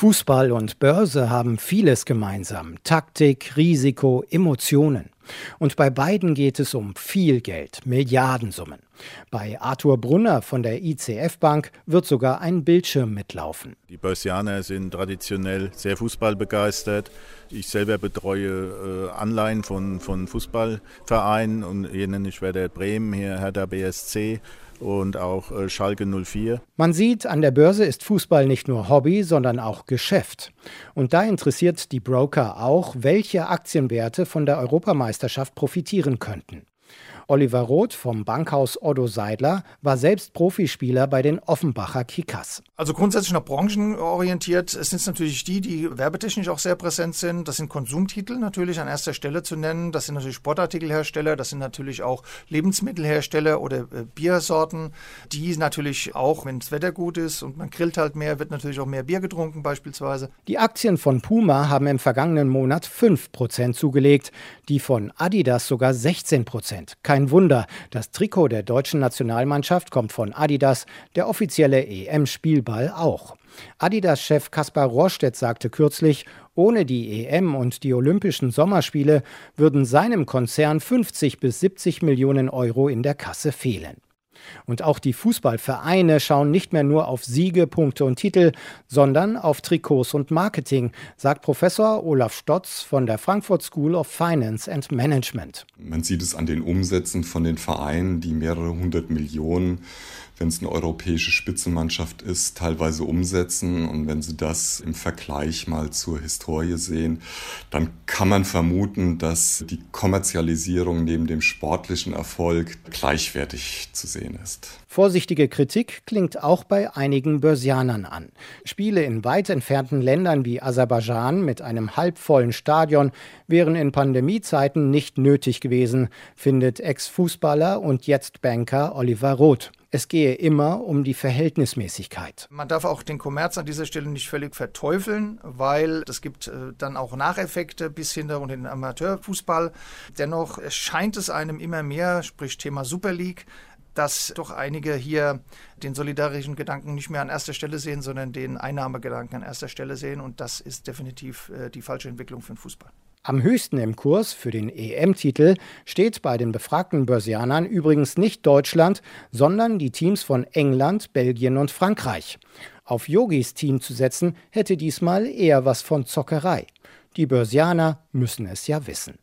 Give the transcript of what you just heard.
Fußball und Börse haben vieles gemeinsam. Taktik, Risiko, Emotionen. Und bei beiden geht es um viel Geld, Milliardensummen. Bei Arthur Brunner von der ICF Bank wird sogar ein Bildschirm mitlaufen. Die Börsianer sind traditionell sehr fußballbegeistert. Ich selber betreue äh, Anleihen von, von Fußballvereinen und hier nenne ich Werder Bremen, hier Hertha BSC und auch äh, Schalke 04. Man sieht, an der Börse ist Fußball nicht nur Hobby, sondern auch Geschäft. Und da interessiert die Broker auch, welche Aktienwerte von der Europameisterschaft profitieren könnten. Oliver Roth vom Bankhaus Otto Seidler war selbst Profispieler bei den Offenbacher Kickers. Also grundsätzlich noch branchenorientiert. Es sind natürlich die, die werbetechnisch auch sehr präsent sind. Das sind Konsumtitel natürlich an erster Stelle zu nennen. Das sind natürlich Sportartikelhersteller. Das sind natürlich auch Lebensmittelhersteller oder äh, Biersorten, die natürlich auch, wenn das Wetter gut ist und man grillt halt mehr, wird natürlich auch mehr Bier getrunken beispielsweise. Die Aktien von Puma haben im vergangenen Monat 5% zugelegt, die von Adidas sogar 16%. Kein kein Wunder, das Trikot der deutschen Nationalmannschaft kommt von Adidas, der offizielle EM-Spielball auch. Adidas-Chef Kaspar Rohrstedt sagte kürzlich, ohne die EM und die Olympischen Sommerspiele würden seinem Konzern 50 bis 70 Millionen Euro in der Kasse fehlen. Und auch die Fußballvereine schauen nicht mehr nur auf Siege, Punkte und Titel, sondern auf Trikots und Marketing, sagt Professor Olaf Stotz von der Frankfurt School of Finance and Management. Man sieht es an den Umsätzen von den Vereinen, die mehrere hundert Millionen wenn es eine europäische Spitzenmannschaft ist, teilweise umsetzen. Und wenn Sie das im Vergleich mal zur Historie sehen, dann kann man vermuten, dass die Kommerzialisierung neben dem sportlichen Erfolg gleichwertig zu sehen ist. Vorsichtige Kritik klingt auch bei einigen Börsianern an. Spiele in weit entfernten Ländern wie Aserbaidschan mit einem halbvollen Stadion wären in Pandemiezeiten nicht nötig gewesen, findet Ex-Fußballer und jetzt Banker Oliver Roth. Es gehe immer um die Verhältnismäßigkeit. Man darf auch den Kommerz an dieser Stelle nicht völlig verteufeln, weil es gibt äh, dann auch Nacheffekte bis hinter und den Amateurfußball. Dennoch scheint es einem immer mehr, sprich Thema Super League, dass doch einige hier den solidarischen Gedanken nicht mehr an erster Stelle sehen, sondern den Einnahmegedanken an erster Stelle sehen. Und das ist definitiv äh, die falsche Entwicklung für den Fußball. Am höchsten im Kurs für den EM-Titel steht bei den befragten Börsianern übrigens nicht Deutschland, sondern die Teams von England, Belgien und Frankreich. Auf Yogis Team zu setzen, hätte diesmal eher was von Zockerei. Die Börsianer müssen es ja wissen.